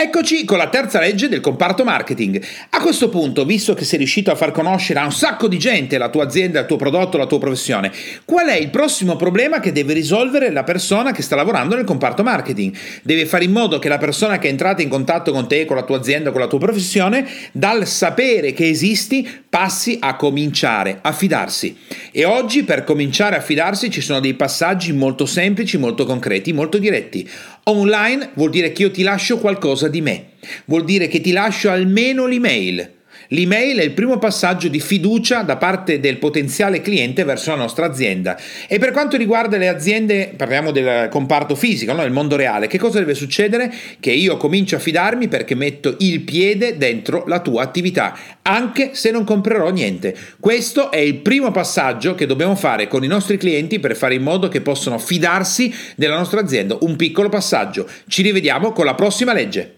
Eccoci con la terza legge del comparto marketing. A questo punto, visto che sei riuscito a far conoscere a un sacco di gente la tua azienda, il tuo prodotto, la tua professione, qual è il prossimo problema che deve risolvere la persona che sta lavorando nel comparto marketing? Deve fare in modo che la persona che è entrata in contatto con te, con la tua azienda, con la tua professione, dal sapere che esisti, passi a cominciare a fidarsi. E oggi per cominciare a fidarsi ci sono dei passaggi molto semplici, molto concreti, molto diretti. Online vuol dire che io ti lascio qualcosa di me, vuol dire che ti lascio almeno l'email L'email è il primo passaggio di fiducia da parte del potenziale cliente verso la nostra azienda. E per quanto riguarda le aziende, parliamo del comparto fisico, no? il mondo reale, che cosa deve succedere? Che io comincio a fidarmi perché metto il piede dentro la tua attività, anche se non comprerò niente. Questo è il primo passaggio che dobbiamo fare con i nostri clienti per fare in modo che possano fidarsi della nostra azienda. Un piccolo passaggio. Ci rivediamo con la prossima legge.